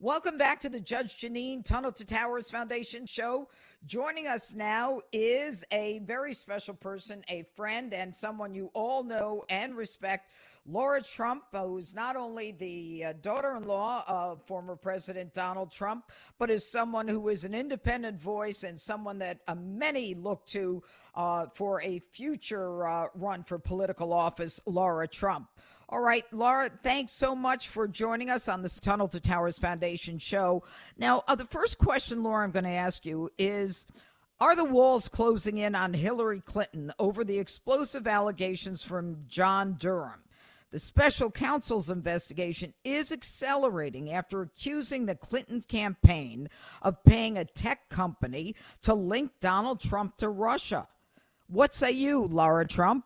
Welcome back to the Judge Jeanine Tunnel to Towers Foundation show. Joining us now is a very special person, a friend, and someone you all know and respect, Lara Trump, who's not only the uh, daughter in law of former President Donald Trump, but is someone who is an independent voice and someone that uh, many look to uh, for a future uh, run for political office, Lara Trump. All right, Lara, thanks so much for joining us on this Tunnel to Towers Foundation show. Now, uh, the first question, Lara, I'm going to ask you is Are the walls closing in on Hillary Clinton over the explosive allegations from John Durham? The special counsel's investigation is accelerating after accusing the Clinton campaign of paying a tech company to link Donald Trump to Russia. What say you, Lara Trump?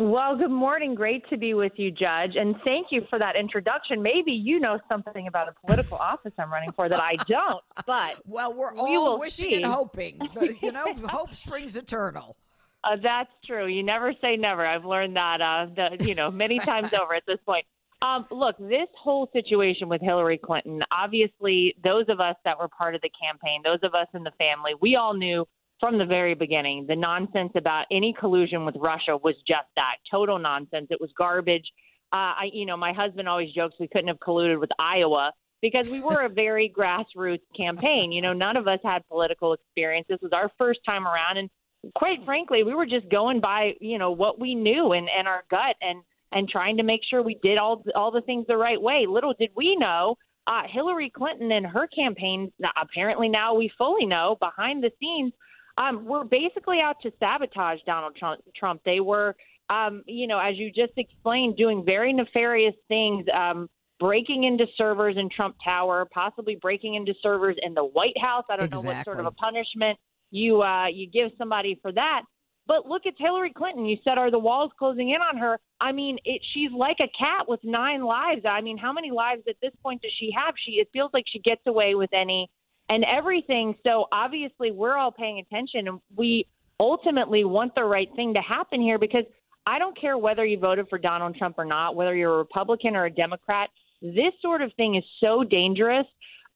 Well, good morning. Great to be with you, Judge. And thank you for that introduction. Maybe you know something about a political office I'm running for that I don't, but. Well, we're we all wishing see. and hoping. you know, hope springs eternal. Uh, that's true. You never say never. I've learned that, uh, the, you know, many times over at this point. Um, look, this whole situation with Hillary Clinton, obviously, those of us that were part of the campaign, those of us in the family, we all knew from the very beginning. The nonsense about any collusion with Russia was just that total nonsense. It was garbage. Uh, I, you know, my husband always jokes we couldn't have colluded with Iowa because we were a very grassroots campaign. You know, none of us had political experience. This was our first time around, and quite frankly, we were just going by, you know, what we knew and, and our gut and and trying to make sure we did all all the things the right way. Little did we know uh, Hillary Clinton and her campaign. Apparently, now we fully know behind the scenes um, were basically out to sabotage Donald Trump. They were, um, you know, as you just explained, doing very nefarious things, um, breaking into servers in Trump Tower, possibly breaking into servers in the White House. I don't exactly. know what sort of a punishment you uh, you give somebody for that. But look at Hillary Clinton. You said, are the walls closing in on her? I mean, it, she's like a cat with nine lives. I mean, how many lives at this point does she have? She it feels like she gets away with any and everything. So obviously, we're all paying attention, and we ultimately want the right thing to happen here because I don't care whether you voted for Donald Trump or not, whether you're a Republican or a Democrat. This sort of thing is so dangerous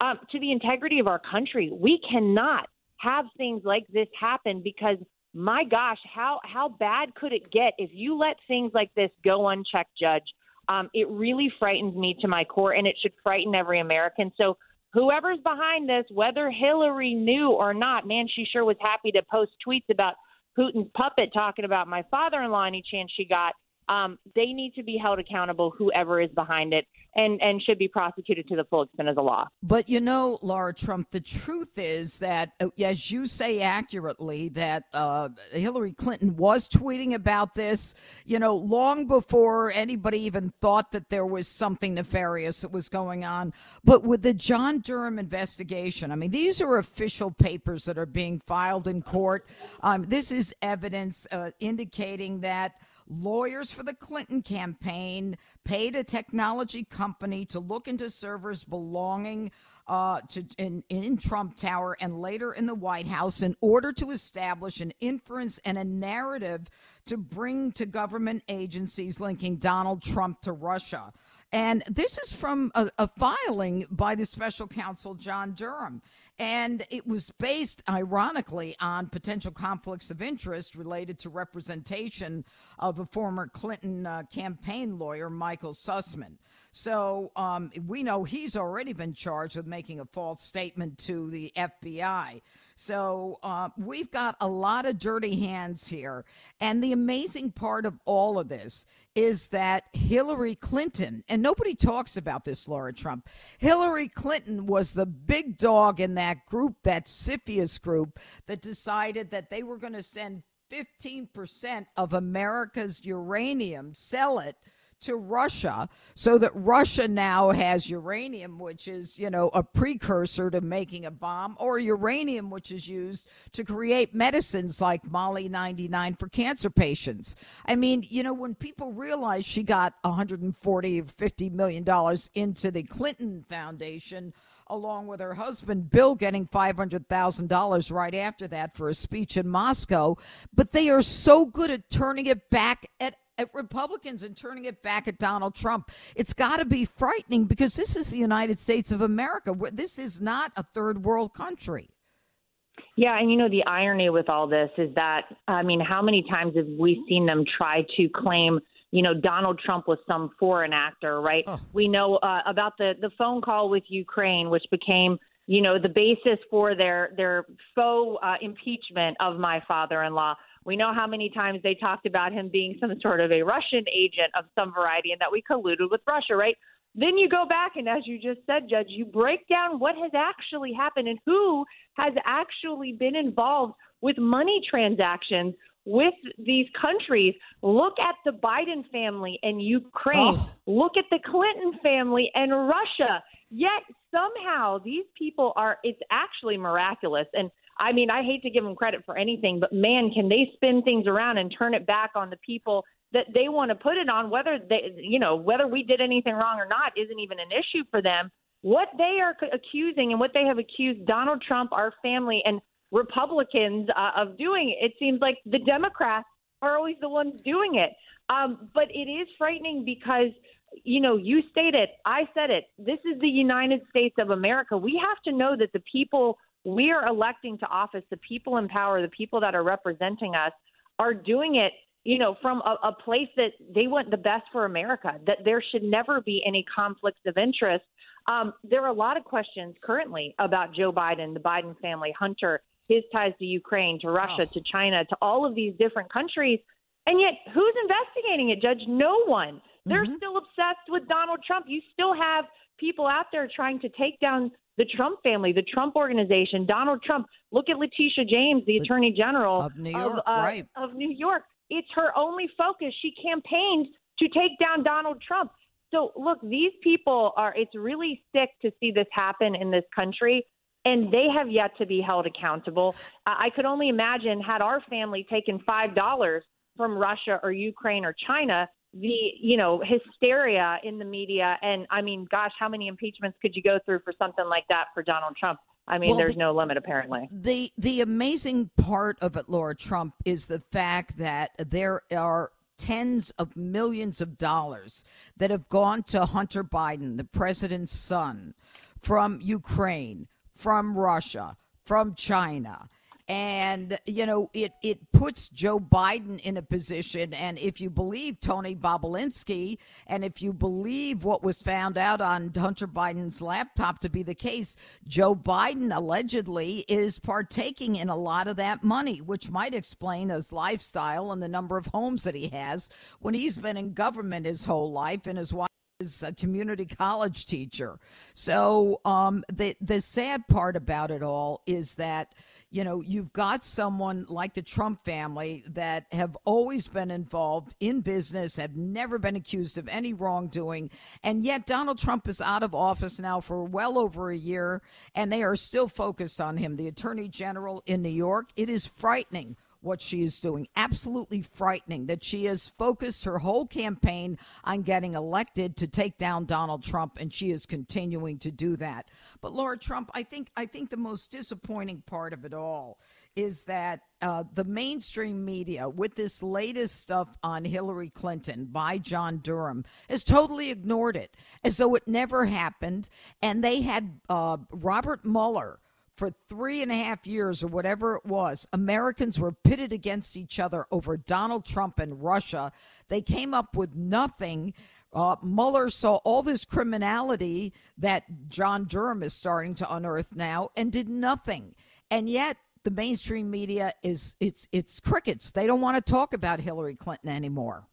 um, to the integrity of our country. We cannot have things like this happen because my gosh, how how bad could it get if you let things like this go unchecked, Judge? Um, it really frightens me to my core, and it should frighten every American. So whoever's behind this, whether Hillary knew or not, man, she sure was happy to post tweets about Putin's puppet talking about my father in law any chance she got um, they need to be held accountable, whoever is behind it, and, and should be prosecuted to the full extent of the law. But you know, Lara Trump, the truth is that, uh, as you say accurately, that uh, Hillary Clinton was tweeting about this, you know, long before anybody even thought that there was something nefarious that was going on. But with the John Durham investigation, I mean, these are official papers that are being filed in court. Um, this is evidence uh, indicating that lawyers for the Clinton campaign paid a technology company to look into servers belonging uh, to in, in Trump Tower and later in the White House in order to establish an inference and a narrative to bring to government agencies linking Donald Trump to Russia. And this is from a, a, filing by the special counsel, John Durham. And it was based, ironically, on potential conflicts of interest related to representation of a former Clinton uh, campaign lawyer, Michael Sussmann. So um, we know he's already been charged with making a false statement to the FBI. So uh, we've got a lot of dirty hands here. And the amazing part of all of this is that Hillary Clinton, and nobody talks about this, Lara Trump, Hillary Clinton was the big dog in that group, that CFIUS group, that decided that they were going to send 15% of America's uranium, sell it to Russia so that Russia now has uranium, which is, you know, a precursor to making a bomb, or uranium, which is used to create medicines like moly 99 for cancer patients. I mean, you know, when people realize she got 140 or 50 million dollars into the Clinton Foundation, along with her husband Bill getting $500,000 right after that for a speech in Moscow. But they are so good at turning it back at at Republicans and turning it back at Donald Trump. It's got to be frightening because this is the United States of America. This is not a third world country. Yeah, and you know the irony with all this is that I mean, how many times have we seen them try to claim you know Donald Trump was some foreign actor, right? Oh. We know uh, about the the phone call with Ukraine, which became you know the basis for their their faux uh, impeachment of my father-in-law. We know how many times they talked about him being some sort of a Russian agent of some variety, and that we colluded with Russia, right? Then you go back and, as you just said, Judge, you break down what has actually happened and who has actually been involved with money transactions with these countries. Look at the Biden family and Ukraine. Oh. Look at the Clinton family and Russia. Yet somehow these people are, it's actually miraculous. And I mean, I hate to give them credit for anything, but man, can they spin things around and turn it back on the people that they want to put it on? Whether they, you know, whether we did anything wrong or not isn't even an issue for them. What they are accusing and what they have accused Donald Trump, our family, and Republicans uh, of doing, it seems like the Democrats are always the ones doing it. Um, but it is frightening because you know, you stated, I said it. This is the United States of America. We have to know that the people we are electing to office, the people in power, the people that are representing us, are doing it, you know, from a, a place that they want the best for America, that there should never be any conflicts of interest. Um, there are a lot of questions currently about Joe Biden, the Biden family, Hunter, his ties to Ukraine, to Russia, oh. to China, to all of these different countries. And yet, who's investigating it, Judge? No one. They're mm-hmm. still obsessed with Donald Trump. You still have people out there trying to take down the Trump family, the Trump organization, Donald Trump. Look at Letitia James, the Attorney General of New York. Of, uh, right. of New York. It's her only focus. She campaigned to take down Donald Trump. So look, these people are. It's really sick to see this happen in this country and they have yet to be held accountable. I could only imagine had our family taken five dollars from Russia or Ukraine or China, the you know hysteria in the media. And i mean gosh how many impeachments could you go through for something like that for donald trump? I mean well, there's the, no limit apparently. The the amazing part of it lara trump is the fact that there are tens of millions of dollars that have gone to hunter biden the president's son from ukraine from russia from china and you know it it puts Joe Biden in a position and if you believe Tony Bobulinski and if you believe what was found out on Hunter Biden's laptop to be the case Joe Biden allegedly is partaking in a lot of that money which might explain his lifestyle and the number of homes that he has when he's been in government his whole life and his wife is a community college teacher. So um, the the sad part about it all is that you know, you've got someone like the Trump family that have always been involved in business, have never been accused of any wrongdoing. And yet Donald Trump is out of office now for well over a year, and they are still focused on him. The attorney general in New York, it is frightening what she is doing. Absolutely frightening that she has focused her whole campaign on getting elected to take down Donald Trump, and she is continuing to do that. But Lara Trump, I think I think the most disappointing part of it all is that uh, the mainstream media, with this latest stuff on Hillary Clinton by John Durham, has totally ignored it as though it never happened. And they had uh, Robert Mueller for three and a half years or whatever it was, Americans were pitted against each other over Donald Trump and Russia. They came up with nothing. Uh, Mueller saw all this criminality that John Durham is starting to unearth now and did nothing. And yet, the mainstream media is it's it's crickets. They don't want to talk about Hillary Clinton anymore.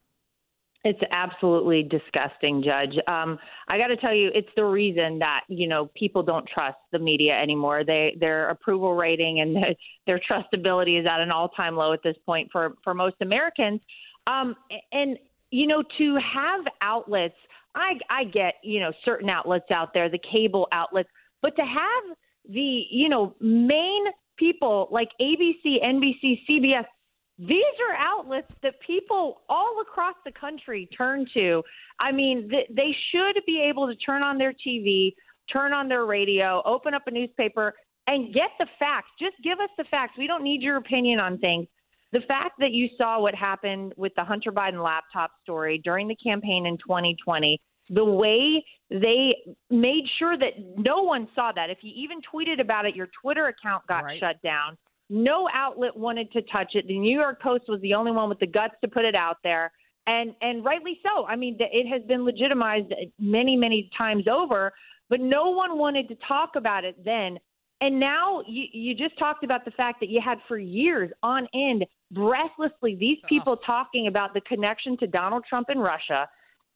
It's absolutely disgusting, Judge. Um, I got to tell you, it's the reason that you know people don't trust the media anymore. They their approval rating and their, their trustability is at an all time low at this point for for most Americans. Um, and you know, to have outlets, I I get you know certain outlets out there, the cable outlets, but to have the you know main people like ABC, NBC, CBS these are outlets that people all across the country turn to. I mean, th- they should be able to turn on their TV, turn on their radio, open up a newspaper, and get the facts. Just give us the facts. We don't need your opinion on things. the fact that you saw what happened with the Hunter Biden laptop story during the campaign in 2020, the way they made sure that no one saw that. If you even tweeted about it, your Twitter account got Right. shut down. No outlet wanted to touch it. The New York Post was the only one with the guts to put it out there. And and rightly so. I mean, it has been legitimized many, many times over, but no one wanted to talk about it then. And now you, you just talked about the fact that you had for years on end, breathlessly, these people talking about the connection to Donald Trump and Russia.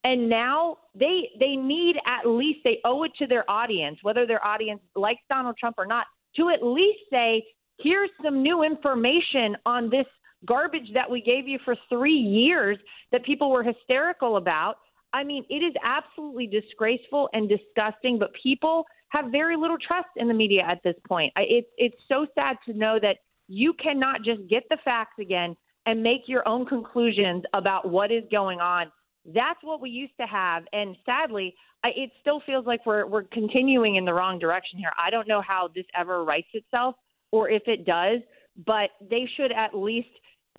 And now they they need at least they owe it to their audience, whether their audience likes Donald Trump or not, to at least say, here's some new information on this garbage that we gave you for three years that people were hysterical about. I mean, it is absolutely disgraceful and disgusting, but people have very little trust in the media at this point. It's it's so sad to know that you cannot just get the facts again and make your own conclusions about what is going on. That's what we used to have, and sadly, I, it still feels like we're we're continuing in the wrong direction here. I don't know how this ever rights itself, or if it does, but they should at least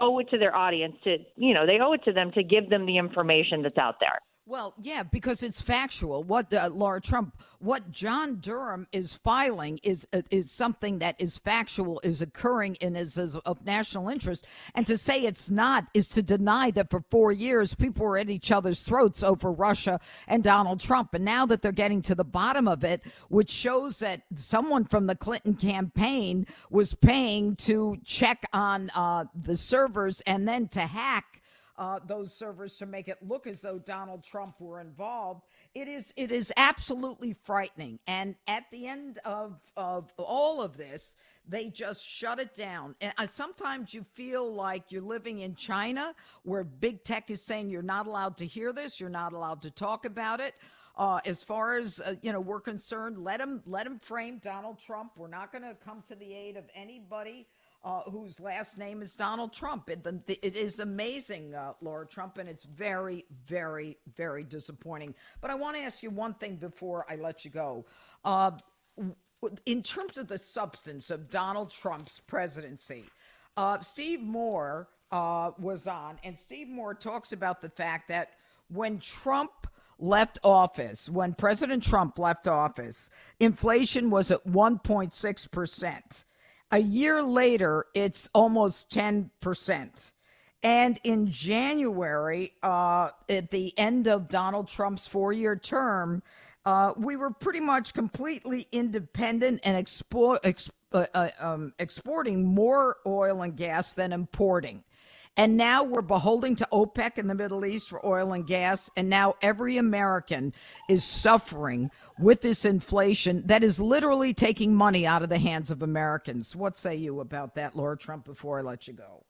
owe it to their audience to, you know, they owe it to them to give them the information that's out there. Well, yeah, because it's factual. What uh, Lara Trump, what John Durham is filing is uh, is something that is factual, is occurring and is, is of national interest. And to say it's not is to deny that for four years people were at each other's throats over Russia and Donald Trump. And now that they're getting to the bottom of it, which shows that someone from the Clinton campaign was paying to check on uh, the servers and then to hack uh, those servers to make it look as though Donald Trump were involved. It is it is absolutely frightening. And at the end of of all of this, they just shut it down. And uh, sometimes you feel like you're living in China, where big tech is saying you're not allowed to hear this, you're not allowed to talk about it. Uh, as far as uh, you know, we're concerned. Let him let him frame Donald Trump. We're not going to come to the aid of anybody uh, whose last name is Donald Trump. It, the, it is amazing, uh, Lara Trump, and it's very, very, very disappointing. But I want to ask you one thing before I let you go. Uh, in terms of the substance of Donald Trump's presidency, uh, Steve Moore uh, was on, and Steve Moore talks about the fact that when Trump left office, when President Trump left office, inflation was at 1.6%. A year later, it's almost 10%. And in January, uh, at the end of Donald Trump's four year term, uh, we were pretty much completely independent and expo- exp- uh, uh, um, exporting more oil and gas than importing. And now we're beholden to OPEC in the Middle East for oil and gas. And now every American is suffering with this inflation that is literally taking money out of the hands of Americans. What say you about that, Lara Trump, before I let you go?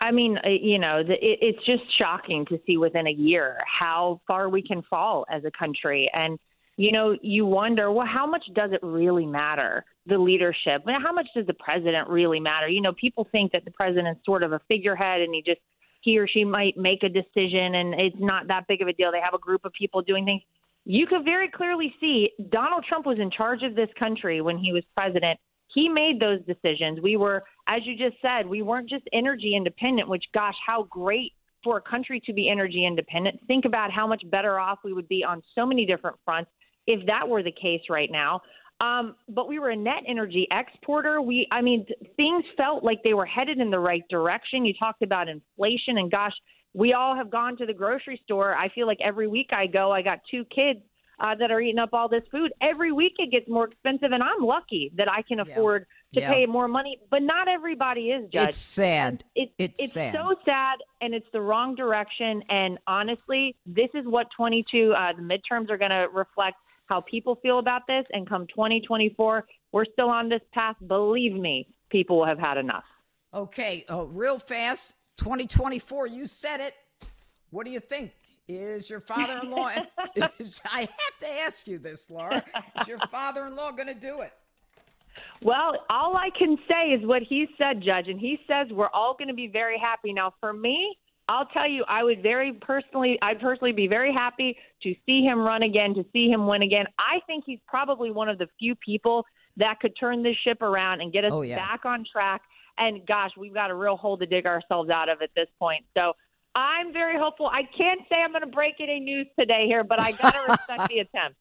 I mean, uh, you know, it's just shocking to see within a year how far we can fall as a country. And, you know, you wonder, well, how much does it really matter, the leadership? Mean, how much does the president really matter? You know, people think that the president's sort of a figurehead and he just, he or she might make a decision and it's not that big of a deal. They have a group of people doing things. You could very clearly see Donald Trump was in charge of this country when he was president. He made those decisions. We were, as you just said, we weren't just energy independent, which, gosh, how great for a country to be energy independent. Think about how much better off we would be on so many different fronts if that were the case right now. Um, but we were a net energy exporter. We, I mean, things felt like they were headed in the right direction. You talked about inflation, and gosh, we all have gone to the grocery store. I feel like every week I go, I got two kids uh, that are eating up all this food. Every week it gets more expensive, and I'm lucky that I can afford to Yeah. pay more money. But not everybody is, Judge. It's sad. It, It's it's sad. so sad, and it's the wrong direction. And honestly, this is what 22 uh, the midterms are going to reflect how people feel about this. And come 2024, we're still on this path. Believe me, people will have had enough. Okay, uh, real fast. 2024, you said it. What do you think? Is your father in law, I have to ask you this, Lara. Is your father in law going to do it? Well, all I can say is what he said, Judge, and he says we're all going to be very happy. Now, for me, I'll tell you, I would very personally, I'd personally be very happy to see him run again, to see him win again. I think he's probably one of the few people that could turn this ship around and get us Oh, yeah. back on track And gosh, we've got a real hole to dig ourselves out of at this point. So I'm very hopeful. I can't say I'm going to break any news today here, but I got to respect the attempt.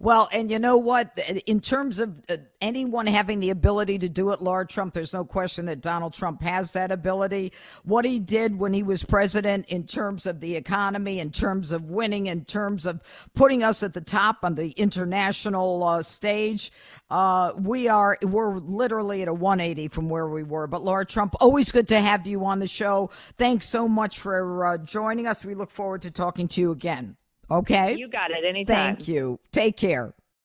Well, and you know what? In terms of uh, anyone having the ability to do it, Lara Trump, there's no question that Donald Trump has that ability. What he did when he was president in terms of the economy, in terms of winning, in terms of putting us at the top on the international uh, stage, uh, we are, we're literally at a 180 from where we were. But Lara Trump, always good to have you on the show. Thanks so much for uh, joining us. We look forward to talking to you again. Okay. You got it anytime. Thank you. Take care.